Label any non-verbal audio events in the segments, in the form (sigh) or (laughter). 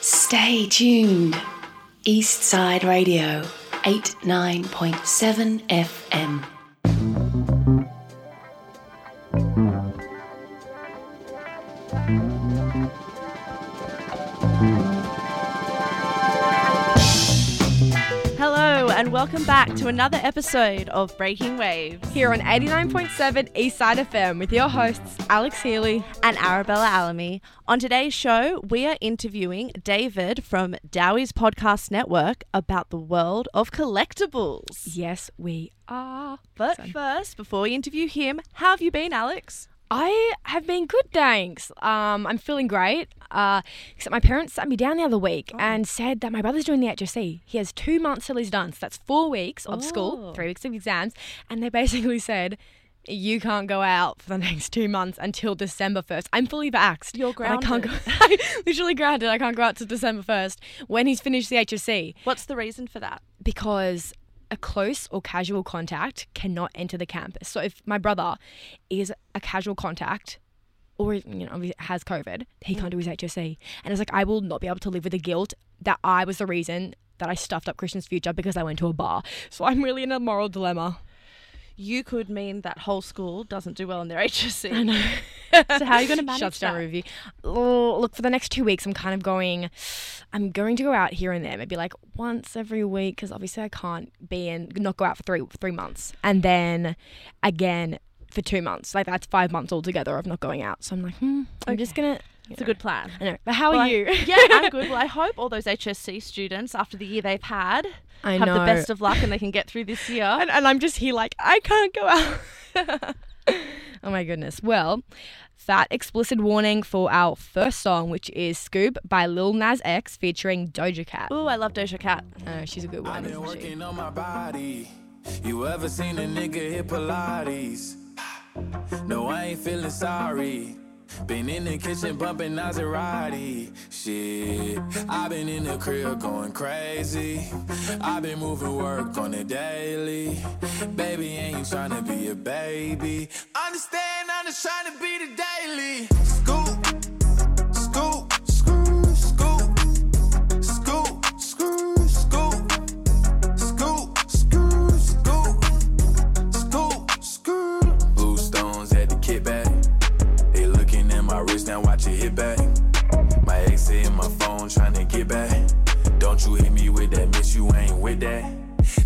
Stay tuned. East Side Radio, 89.7 FM. Welcome back to another episode of Breaking Waves here on 89.7 Eastside FM with your hosts Alex Healy. and Arabella Alamy. On today's show, we are interviewing David from Dowie's Podcast Network about the world of collectibles. Yes, we are. But Son. first, before we interview him, how have you been, Alex? I have been good, thanks. Um, I'm feeling great. Uh, except my parents sat me down the other week and said that my brother's doing the HSC. He has two months till he's done. So that's four weeks of school, Oh. three weeks of exams. And they basically said, you can't go out for the next two months until December 1st. I'm fully vaxxed. You're but I can't go. (laughs) I'm literally grounded. I can't go out till December 1st when he's finished the HSC. What's the reason for that? because a close or casual contact cannot enter the campus. So if my brother is a casual contact or you know has COVID, he can't do his mm. HSC. And it's like I will not be able to live with the guilt that I was the reason that I stuffed up Christian's future because I went to a bar. So I'm really in a moral dilemma. You could mean that whole school doesn't do well in their (laughs) HSC. I know. So how are you going (laughs) to manage Shuts down review. Oh, look, for the next two weeks, I'm kind of going. I'm going to go out here and there, maybe like once every week, because obviously I can't be in, not go out for three three months, and then again for two months. Like that's five months altogether of not going out. So I'm like, hmm, I'm just gonna. It's a good plan. I know. But how Well, are I- you? (laughs) yeah, I'm good. Well, I (laughs) hope all those HSC students, after the year they've had, I have know. the best of luck and they can get through this year. (laughs) and, and I'm just here like I can't go out. oh my goodness. Well, that explicit warning for our first song, which is "Scoop" by Lil Nas X featuring Doja Cat. Ooh, I love Doja Cat. Oh, she's a good one, I've been isn't she? working on my body. You ever seen a nigga hit Pilates? (sighs) No, I ain't feeling sorry. Been in the kitchen bumping Maserati. Shit, I've been in the crib going crazy. I've been moving work on the daily. Baby, ain't you trying to be a baby. Understand, I'm just trying to be the daily. Scoop, hit back. My ex in my phone trying to get back. Don't you hit me with that, bitch, you ain't with that.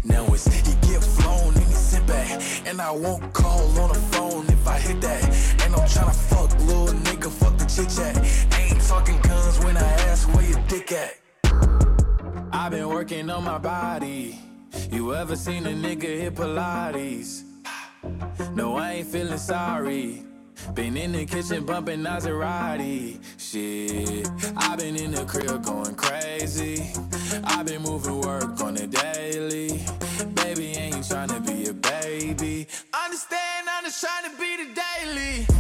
Now it's he get flown and he sit back. And I won't call on the phone if I hit that. And I'm tryna fuck little nigga, fuck the chit chat. Ain't talking guns when I ask where your dick at. I've been working on my body. You ever seen a nigga hit Pilates? No, I ain't feeling sorry. Been in the kitchen bumping Maserati. Shit, I've been in the crib going crazy. I've been moving work on the daily. Baby, ain't trying to be a baby. Understand, I'm just trying to be the daily.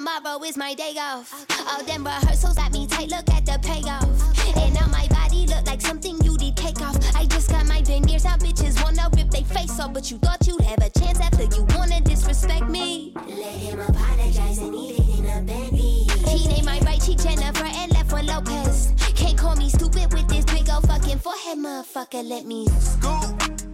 Tomorrow is my day off. All them rehearsals got me tight, look at the payoff. And now my body look like something you did take off. I just got my veneers out, bitches wanna rip they face off. But you thought you'd have a chance after you wanna disrespect me. Let him apologize and eat it in a Bentley. He named my right cheek Jennifer and left one Lopez. Can't call me stupid with this big old fucking forehead, motherfucker. Let me scoop,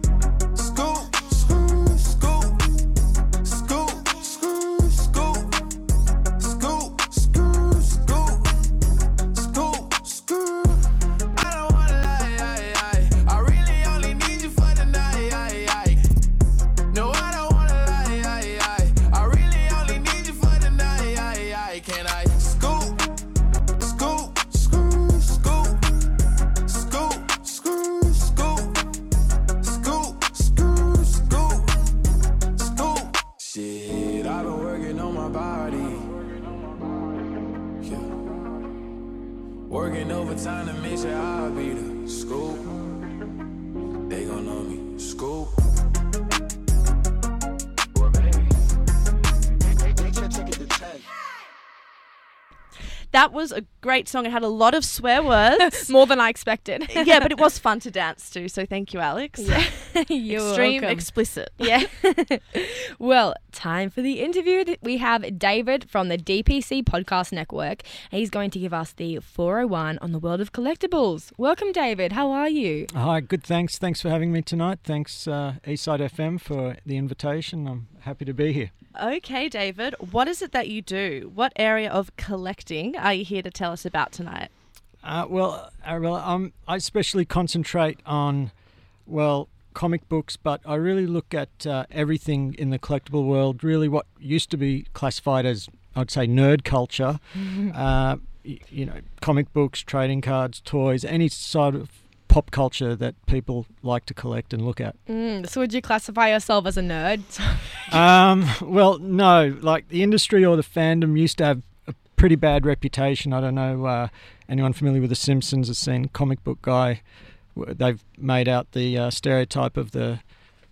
Working overtime to make sure I'll be the scoop. They gon' know me. Scoop. That was a great song. It had a lot of swear words. (laughs) More than I expected. yeah, but it was (laughs) fun to dance to. So thank you, Alex. (laughs) You're Extreme, welcome. explicit. Yeah. well, time for the interview. We have David from the DPC Podcast Network. He's going to give us the 401 on the world of collectibles. Welcome, David. How are you? Hi, good. Thanks. Thanks for having me tonight. Thanks, uh, Eastside FM, for the invitation. I'm happy to be here. Okay, David, what is it that you do? What area of collecting are you here to tell us about tonight? Uh, well, Arabella, um, I especially concentrate on, well, comic books, but I really look at uh, everything in the collectible world. Really, what used to be classified as, I'd say, nerd culture. (laughs) uh, you know, comic books, trading cards, toys, any sort of pop culture that people like to collect and look at. Mm, so, would you classify yourself as a nerd? (laughs) Um, well, no. Like the industry or the fandom used to have a pretty bad reputation. I don't know uh, anyone familiar with The Simpsons has seen comic book guy. They've made out the uh, stereotype of the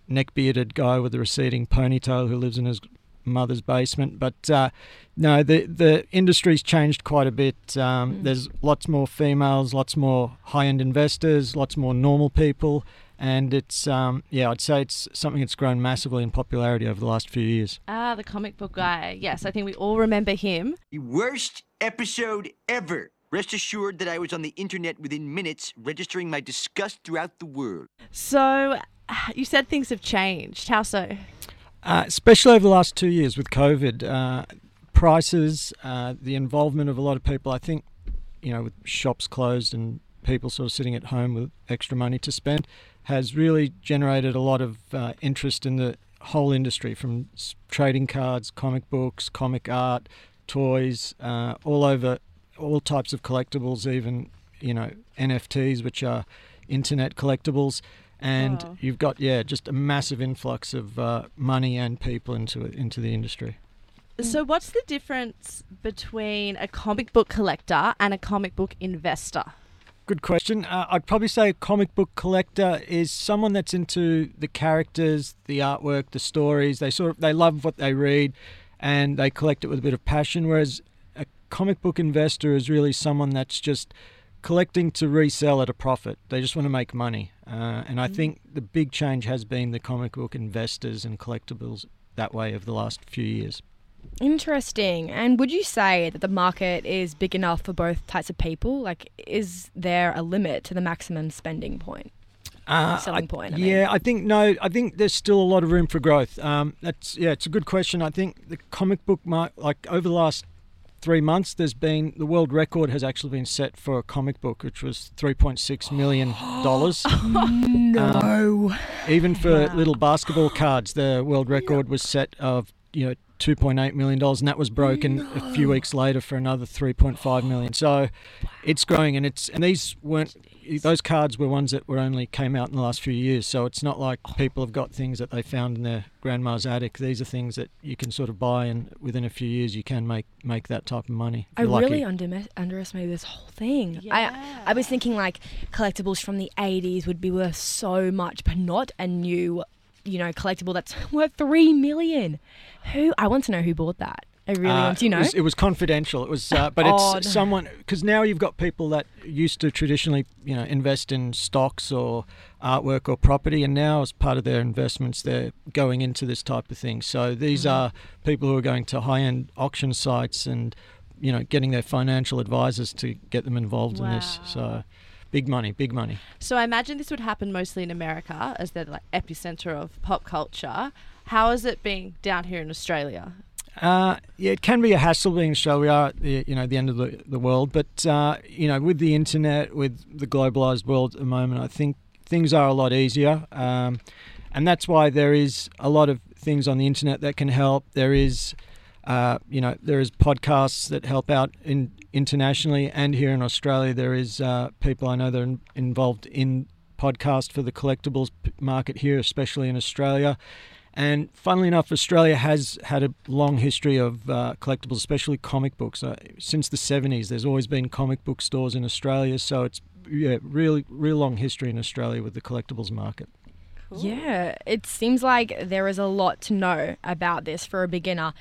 neck bearded guy with the receding ponytail who lives in his mother's basement. But uh, no, the the industry's changed quite a bit. Um, There's lots more females, lots more high end investors, lots more normal people. And it's um, yeah, I'd say it's something that's grown massively in popularity over the last few years. Ah, the comic book guy. Yes, I think we all remember him. The worst episode ever. Rest assured that I was on the internet within minutes, registering my disgust throughout the world. So, (sighs) you said things have changed. How so? Uh, especially over the last two years with COVID, uh, prices, uh, the involvement of a lot of people. I think, you know, with shops closed and people sort of sitting at home with extra money to spend, has really generated a lot of uh, interest in the whole industry from trading cards, comic books, comic art, toys, uh, all over, all types of collectibles, even, you know, NFTs, which are internet collectibles. And Wow. you've got yeah, just a massive influx of uh, money and people into it, into the industry. So, what's the difference between a comic book collector and a comic book investor? Good question. Uh, I'd probably say a comic book collector is someone that's into the characters, the artwork, the stories. They sort of they love what they read, and they collect it with a bit of passion. Whereas a comic book investor is really someone that's just collecting to resell at a profit. They just want to make money. Uh, and I think the big change has been the comic book investors and collectibles that way over the last few years. Interesting. And would you say that the market is big enough for both types of people? Like, is there a limit to the maximum spending point? Uh, Selling I- point, I mean. yeah, I think no. I think there's still a lot of room for growth. Um, that's yeah, it's a good question. I think the comic book market, like over the last three months, there's been the world record has actually been set for a comic book, which was 3.6 million (gasps) dollars. Oh, um, no. Even for little basketball cards, the world record was set of you know 2.8 million dollars, and that was broken a few weeks later for another 3.5 million. So it's growing, and it's and these weren't those cards were ones that were only came out in the last few years. So it's not like people have got things that they found in their grandma's attic. These are things that you can sort of buy, and within a few years you can make make that type of money. I lucky. really under- underestimated this whole thing. I I was thinking like collectibles from the 80s would be worth so much, but not a new, you know, collectible that's (laughs) worth three million. Who? I want to know who bought that. I really Uh, want. Do you know? It was, it was confidential. It was, uh, but Oh, it's no. someone because now you've got people that used to traditionally, you know, invest in stocks or artwork or property, and now as part of their investments, they're going into this type of thing. So these Mm-hmm. are people who are going to high-end auction sites and, you know, getting their financial advisors to get them involved in this. So. Big money, big money. So, I imagine this would happen mostly in America as they're the like, epicenter of pop culture. How is it being down here in Australia? Uh, yeah, it can be a hassle being in Australia. We are at the you know the end of the, the world, but uh, you know with the internet, with the globalized world at the moment, I think things are a lot easier, um, and that's why there is a lot of things on the internet that can help. There is, uh, you know, there is podcasts that help out in internationally and here in Australia. There is uh, people I know that are in- involved in podcast for the collectibles market here, especially in Australia. And funnily enough, Australia has had a long history of uh, collectibles, especially comic books. Uh, since the 70s, there's always been comic book stores in Australia. So it's yeah, really, real long history in Australia with the collectibles market. Yeah, it seems like there is a lot to know about this for a beginner.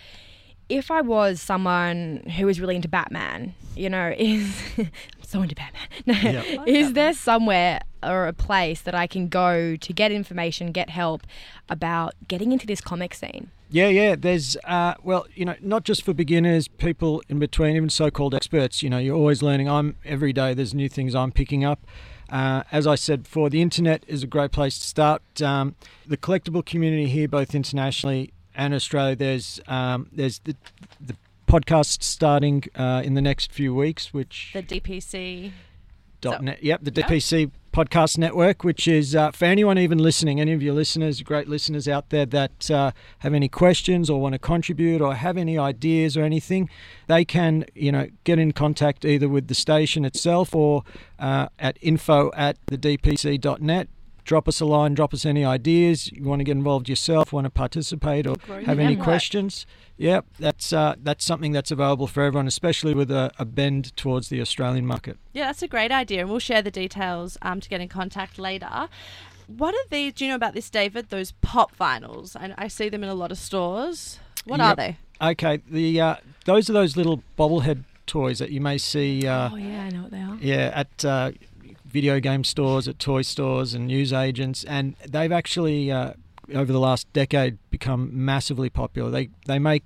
If I was someone who was really into Batman, you know, (laughs) is I'm so into Batman. (laughs) No, Yeah. is there somewhere or a place that I can go to get information, get help about getting into this comic scene? Yeah, yeah. There's, uh, well, you know, not just for beginners, people in between, even so-called experts. You know, you're always learning. I'm every day. There's new things I'm picking up. Uh, as I said before, the internet is a great place to start. Um, the collectible community here, both internationally and Australia, there's um, there's the the podcast starting uh, in the next few weeks, which The DPC. dot So- net. Yep, the. DPC podcast network, which is uh, for anyone even listening, any of your listeners, great listeners out there that uh, have any questions or want to contribute or have any ideas or anything, they can you know get in contact either with the station itself or uh, at info at the dpc.net. Drop us a line, drop us any ideas. You want to get involved yourself, want to participate or have any questions? Yep, that's uh, that's something that's available for everyone, especially with a, a bend towards the Australian market. Yeah, that's a great idea, and we'll share the details um, to get in contact later. What are these? Do you know about this, David? Those pop vinyls. I, I see them in a lot of stores. What are they? Okay, the uh, those are those little bobblehead toys that you may see. Uh, oh yeah, I know what they are. yeah, at uh, video game stores, at toy stores, and news agents, and they've actually uh, over the last decade become massively popular. They they make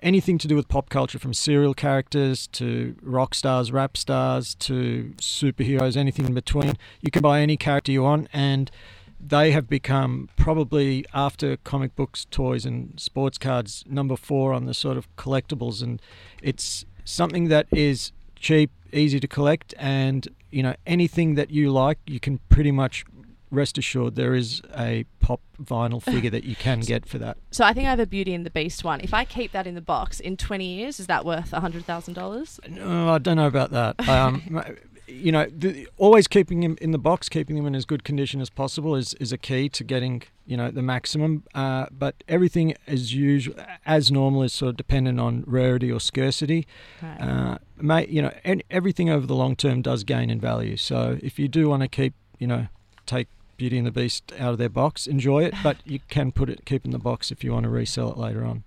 anything to do with pop culture, from serial characters to rock stars, rap stars to superheroes, anything in between. You can buy any character you want, and they have become probably after comic books, toys, and sports cards number four on the sort of collectibles, and it's something that is cheap, easy to collect, and you know anything that you like, you can pretty much rest assured there is a pop vinyl (laughs) figure that you can get for that. So I think I have a Beauty and the Beast one. If I keep that in the box in 20 years, is that worth $100,000? No, I don't know about that. Um, (laughs) you know, the, always keeping them in the box, keeping them in as good condition as possible is, is a key to getting you know the maximum. Uh, but everything as usual, as normal, is sort of dependent on rarity or scarcity. Right. Uh, may, you know, and everything over the long term does gain in value. So if you do want to keep, you know, take Beauty and the Beast out of their box, enjoy it, but you can put it keep in the box if you want to resell it later on.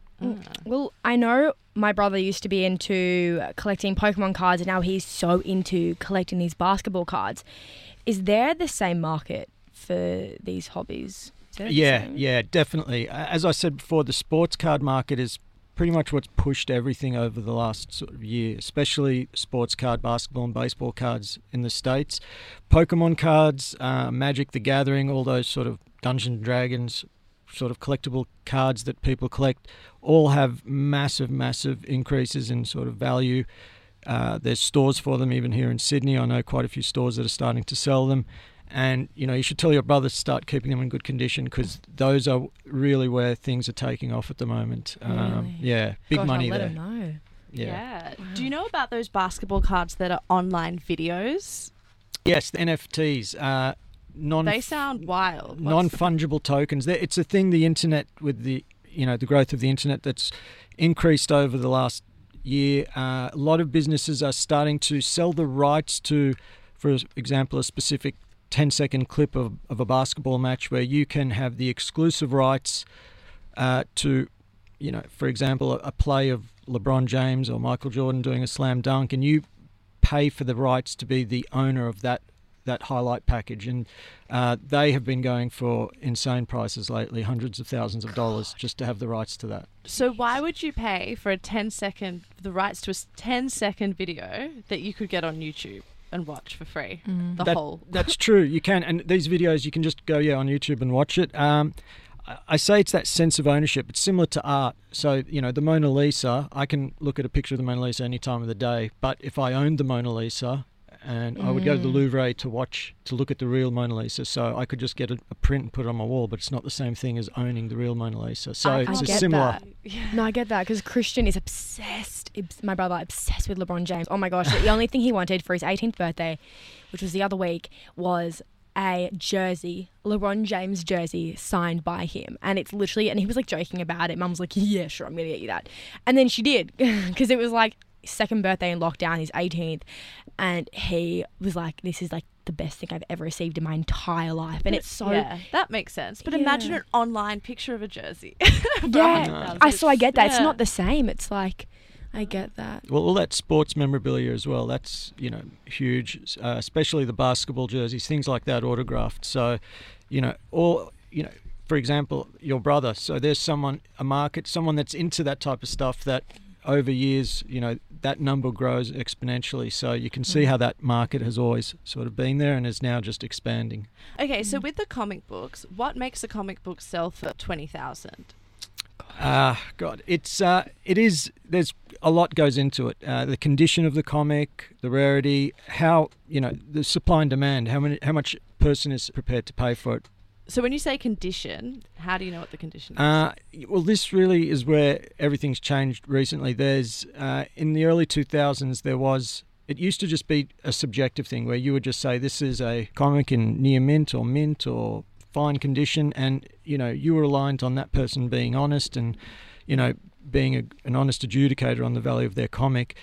Well, I know my brother used to be into collecting Pokemon cards, and now he's so into collecting these basketball cards. Is there the same market for these hobbies? Yeah, yeah, definitely. As I said before, the sports card market is pretty much what's pushed everything over the last sort of year, especially sports card, basketball and baseball cards in the states. Pokemon cards, uh, Magic the Gathering, all those sort of Dungeons and Dragons sort of collectible cards that people collect, all have massive, massive increases in sort of value. Uh, there's stores for them even here in Sydney. I know quite a few stores that are starting to sell them. And you know, you should tell your brothers to start keeping them in good condition because those are really where things are taking off at the moment. Um, yeah, big Gosh, money I'll let there. him know. Yeah. Do you know about those basketball cards that are online videos? Yes, the NFTs. Uh, non They sound wild. What's non fungible tokens. There- It's a thing the internet with the you know the growth of the internet that's increased over the last year. Uh, a lot of businesses are starting to sell the rights to, for example, a specific 10 second clip of, of a basketball match where you can have the exclusive rights uh, to, you know, for example, a, a play of LeBron James or Michael Jordan doing a slam dunk, and you pay for the rights to be the owner of that that highlight package, and uh, they have been going for insane prices lately, hundreds of thousands of dollars just to have the rights to that. So why would you pay for a 10 second the rights to a 10 second video that you could get on YouTube and watch for free? The That- whole (laughs) That's (laughs) true. You can, and these videos you can just go yeah on YouTube and watch it. Um, I- I say it's that sense of ownership. It's similar to art. So you know the Mona Lisa. I can look at a picture of the Mona Lisa any time of the day. But if I owned the Mona Lisa, and I would go to the mm. Louvre to watch to look at the real Mona Lisa, so I could just get a, a print and put it on my wall. But it's not the same thing as owning the real Mona Lisa. So I it's get similar. that. (laughs) No, I get that because Christian is obsessed. My brother obsessed with LeBron James. Oh my gosh! the only thing he wanted for his 18th birthday, which was the other week, was a jersey, LeBron James jersey signed by him, and it's literally. And he was like joking about it. Mum was like, "Yeah, sure, I'm gonna get you that," and then she did (laughs) because it was like second birthday in lockdown, his 18th, and he was like, "This is like the best thing I've ever received in my entire life," and it's so yeah, that makes sense. But imagine an online picture of a jersey. (laughs) yeah. I so I get that. It's not the same. It's like I get that. Well, all that sports memorabilia as well. That's you know huge, uh, especially the basketball jerseys, things like that, autographed. So, you know, all you know, for example, your brother. So there's someone, a market, someone that's into that type of stuff. That over years, you know, that number grows exponentially. So you can see how that market has always sort of been there and is now just expanding. Okay, so with the comic books, what makes a comic book sell for twenty thousand? Ah, God, it's uh, it is. There's a lot goes into it. Uh, the condition of the comic, the rarity, how you know the supply and demand, how many, how much person is prepared to pay for it. So when you say condition, how do you know what the condition is? Uh, well, this really is where everything's changed recently. There's uh, in the early 2000s there was. It used to just be a subjective thing where you would just say this is a comic in near mint or mint or fine condition, and you know you were reliant on that person being honest and you know being a, an honest adjudicator on the value of their comic.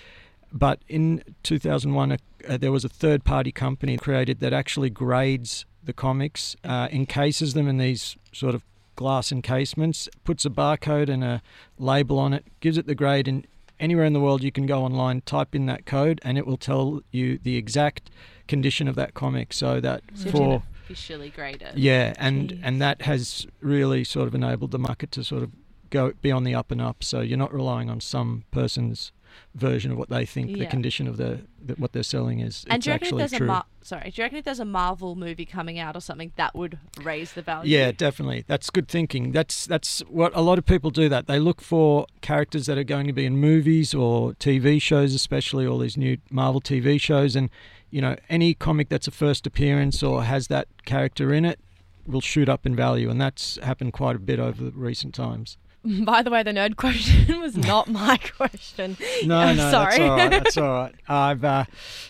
But in 2001, uh, there was a third party company created that actually grades the comics, uh, encases them in these sort of glass encasements, puts a barcode and a label on it, gives it the grade, and anywhere in the world you can go online, type in that code, and it will tell you the exact condition of that comic. So that So for officially graded. yeah, and Jeez. and that has really sort of enabled the market to sort of go be on the up and up. So you're not relying on some person's version of what they think the condition of the, the what they're selling is. And it's do you reckon if actually there's true. a Mar- sorry, do you reckon if there's a Marvel movie coming out or something that would raise the value? Yeah, definitely. That's good thinking. That's that's what a lot of people do. That they look for characters that are going to be in movies or TV shows, especially all these new Marvel TV shows, and you know any comic that's a first appearance or has that character in it will shoot up in value, and that's happened quite a bit over the recent times. (laughs) By the way, the nerd question (laughs) was not (laughs) my question. No, I'm no, sorry. that's all right. That's all right. I've, uh,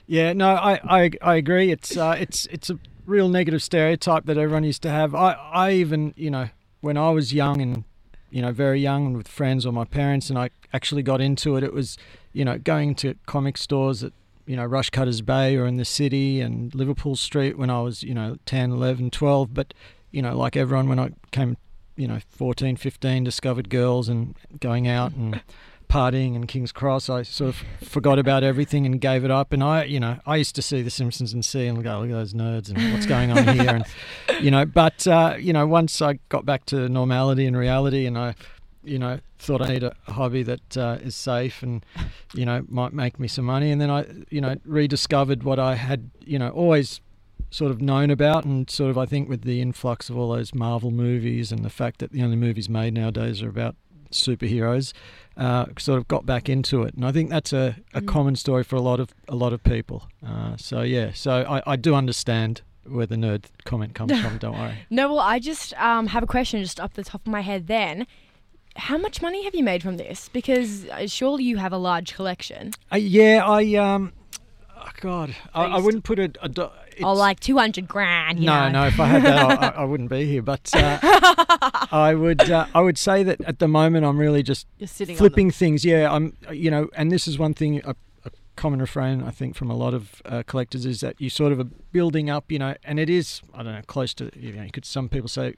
yeah, no, I, I, I agree. It's, uh, it's, it's a real negative stereotype that everyone used to have. I, I even, you know, when I was young and, you know, very young and with friends or my parents, and I actually got into it, it was, you know, going to comic stores at, you know, Rushcutters Bay or in the city and Liverpool Street when I was, you know, 10, 11, 12. But, you know, like everyone, when I came, you know, 14, 15, discovered girls and going out and (laughs) partying in King's Cross, I sort of forgot about everything and gave it up. And I, you know, I used to see The Simpsons and see and go, look at those nerds and what's going on here. And, (laughs) you know, but, uh, you know, once I got back to normality and reality and I, you know, thought I need a hobby that uh, is safe and, you know, might make me some money. And then I, you know, rediscovered what I had, you know, always sort of known about and sort of I think with the influx of all those Marvel movies and the fact that the only movies made nowadays are about superheroes, uh, sort of got back into it. And I think that's a, a common story for a lot of a lot of people. Uh, so yeah, so I, I do understand where the nerd comment comes from. Don't worry. (laughs) No, well, I just um, have a question just up the top of my head then. How much money have you made from this? Because uh, surely you have a large collection. Uh, yeah, I um, oh God, I, I wouldn't put a. a do- Or it's- Oh, like 200 grand, you no, know. no. If I had that, I, I- wouldn't be here. But uh, (laughs) I would, uh, I would say that at the moment, I'm really just flipping things. Yeah, I'm, you know, and this is one thing. A, a common refrain I think from a lot of uh, collectors is that you sort of are building up, you know, and it is, I don't know, close to, you know, you could some people say.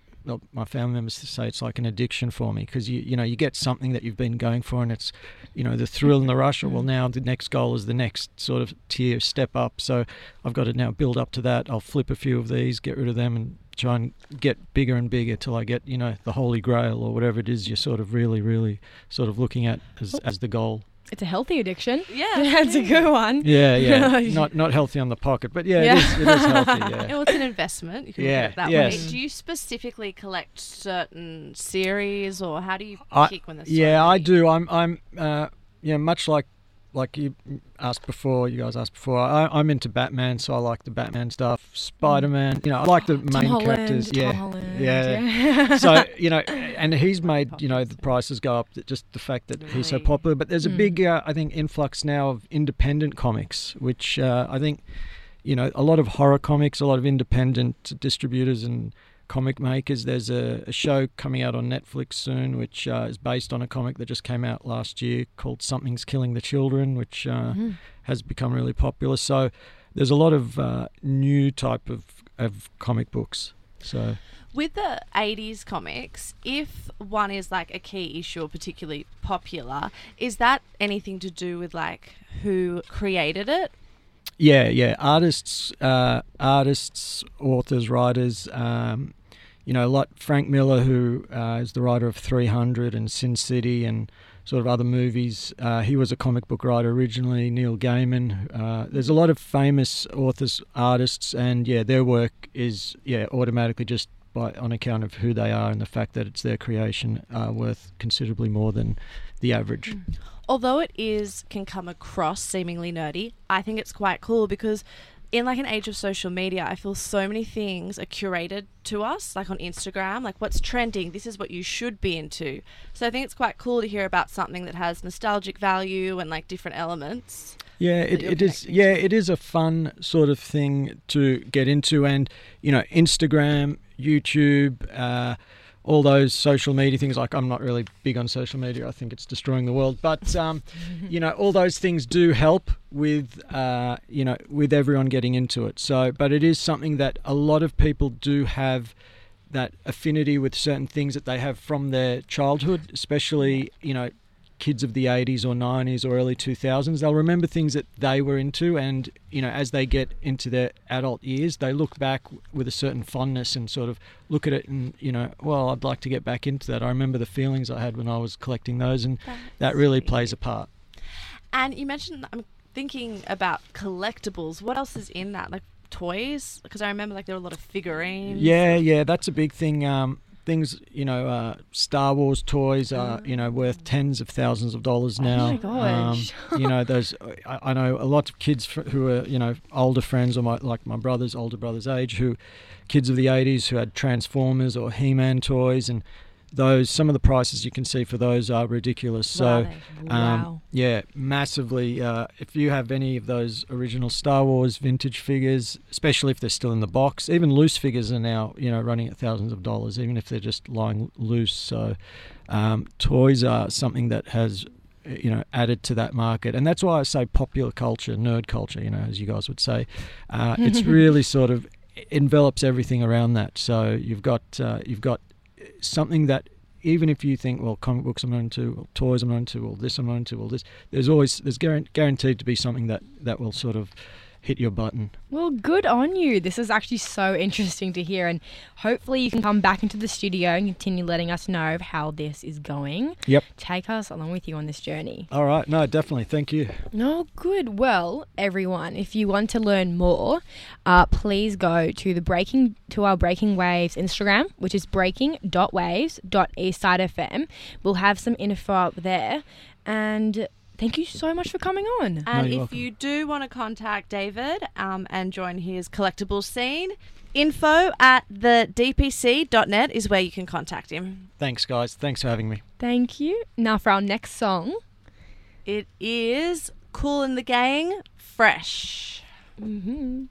My family members say it's like an addiction for me because you you know you get something that you've been going for and it's you know the thrill and the rush. Well, now the next goal is the next sort of tier step up. So I've got to now build up to that. I'll flip a few of these, get rid of them, and try and get bigger and bigger till I get you know the holy grail or whatever it is you're sort of really really sort of looking at as, as the goal. It's a healthy addiction. Yeah, (laughs) That's a good one. Yeah, yeah, (laughs) not not healthy on the pocket, but yeah, Yeah. It, is, it is healthy. Yeah, Yeah. (laughs) well, it's an investment. You can Yeah, look at it that yes. way. Do you specifically collect certain series, or how do you I- pick when there's so yeah, I do. I'm I'm uh, yeah, much like like you asked before, you guys asked before. I, I'm into Batman, so I like the Batman stuff. Spider Man, you know, I like the main Holland, characters. Yeah, Holland, yeah. yeah. so (laughs) you know, and he's made you know the prices go up. Just the fact that he's so popular. But there's a big, uh, I think, influx now of independent comics, which uh, I think, you know, a lot of horror comics, a lot of independent distributors and comic makers. There's a, a show coming out on Netflix soon, which uh, is based on a comic that just came out last year called Something's Killing the Children, which uh, has become really popular. So there's a lot of uh, new type of, of comic books. So With the 80s comics, if one is like a key issue or particularly popular, is that anything to do with like who created it? Yeah, yeah. Artists, uh, artists, authors, writers. Um, you know, like Frank Miller, who uh, is the writer of 300 and Sin City and sort of other movies. Uh, he was a comic book writer originally. Neil Gaiman. Uh, there's a lot of famous authors, artists, and yeah, their work is yeah automatically just by on account of who they are and the fact that it's their creation uh, worth considerably more than the average. Although it is can come across seemingly nerdy, I think it's quite cool because in like an age of social media, I feel so many things are curated to us, like on Instagram, like what's trending, this is what you should be into. So I think it's quite cool to hear about something that has nostalgic value and like different elements. Yeah, it, it is. Yeah, it is a fun sort of thing to get into, and you know, Instagram, YouTube, uh, all those social media things. Like, I'm not really big on social media. I think it's destroying the world. But um, (laughs) you know, all those things do help with uh, you know with everyone getting into it. So, but it is something that a lot of people do have that affinity with certain things that they have from their childhood, especially you know kids of the 80s or 90s or early 2000s they'll remember things that they were into and you know as they get into their adult years they look back with a certain fondness and sort of look at it and you know well I'd like to get back into that I remember the feelings I had when I was collecting those and that really plays a part And you mentioned I'm thinking about collectibles. What else is in that? Like toys? Because I remember like there were a lot of figurines. Yeah, yeah, that's a big thing. Um, things, you know, uh, Star Wars toys are, you know, worth tens of thousands of dollars now. Oh my gosh. Um, you know, those. I, I know a lot of kids who are, you know, older friends or my like my brother's older brother's age, who kids of the '80s who had Transformers or He-Man toys, and those some of the prices you can see for those are ridiculous. So. Um, yeah, massively. Uh, if you have any of those original Star Wars vintage figures, especially if they're still in the box, even loose figures are now you know running at thousands of dollars, even if they're just lying loose. So, um, toys are something that has you know added to that market, and that's why I say popular culture, nerd culture. You know, as you guys would say, uh, it's (laughs) really sort of envelops everything around that. So you've got uh, you've got something that even if you think, well, comic books I'm into, or toys I'm into, or this I'm into, or this, there's always there's guaranteed to be something that that will sort of hit your button. Well, good on you. This is actually so interesting to hear, and hopefully you can come back into the studio and continue letting us know of how this is going. Yep. Take us along with you on this journey. All right. No, definitely. Thank you. No, good. Well, everyone, if you want to learn more, uh, please go to the breaking to our Breaking Waves Instagram, which is breaking.waves.eastsidefm. We'll have some info up there, and thank you so much for coming on. And you're if welcome. you do want to contact David um, and join his collectibles scene, info at the dpc.net is where you can contact him. Thanks, guys. Thanks for having me. Thank you. Now for our next song. It is Kool and the Gang, Fresh. hmm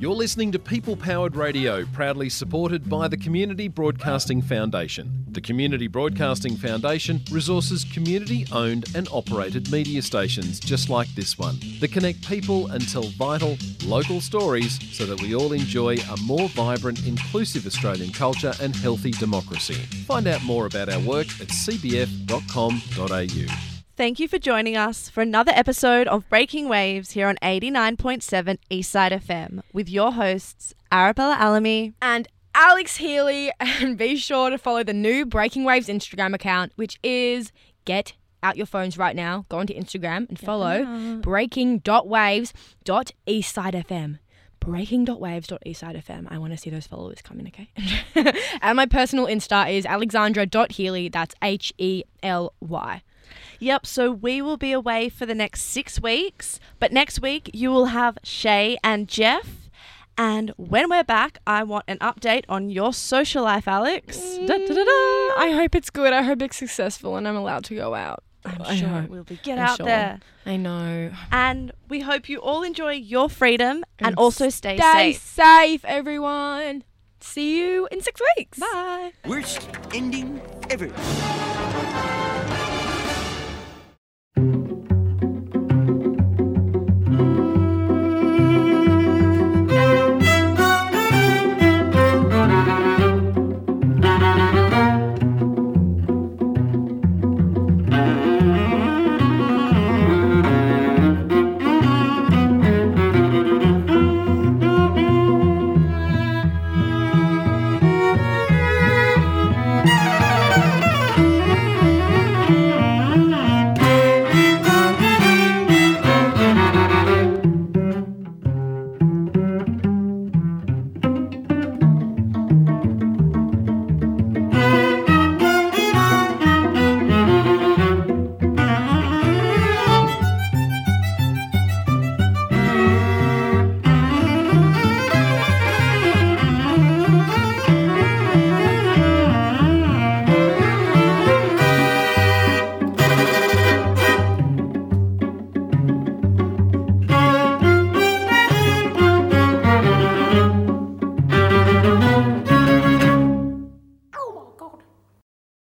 You're listening to People Powered Radio, proudly supported by the Community Broadcasting Foundation. The Community Broadcasting Foundation resources community owned and operated media stations just like this one that connect people and tell vital, local stories so that we all enjoy a more vibrant, inclusive Australian culture and healthy democracy. Find out more about our work at cbf.com.au. Thank you for joining us for another episode of Breaking Waves here on 89.7 Eastside FM with your hosts, Arabella Alamy. and Alex Healy. (laughs) And be sure to follow the new Breaking Waves Instagram account, which is get out your phones right now. Go onto Instagram and follow breaking.waves.eastsidefm. Breaking.waves.eastsidefm. I want to see those followers come in, okay? (laughs) and my personal Insta is alexandra.healy. That's H E L Y. Yep, so we will be away for the next six weeks, but next week you will have Shay and Jeff. And when we're back, I want an update on your social life, Alex. Da, da, da, da. I hope it's good. I hope it's successful and I'm allowed to go out. I'm I sure hope. it will be. Get I'm out sure. there. I know. And we hope you all enjoy your freedom and, And also stay, Stay safe. Stay safe, everyone. See you in six weeks. Bye. Worst ending ever.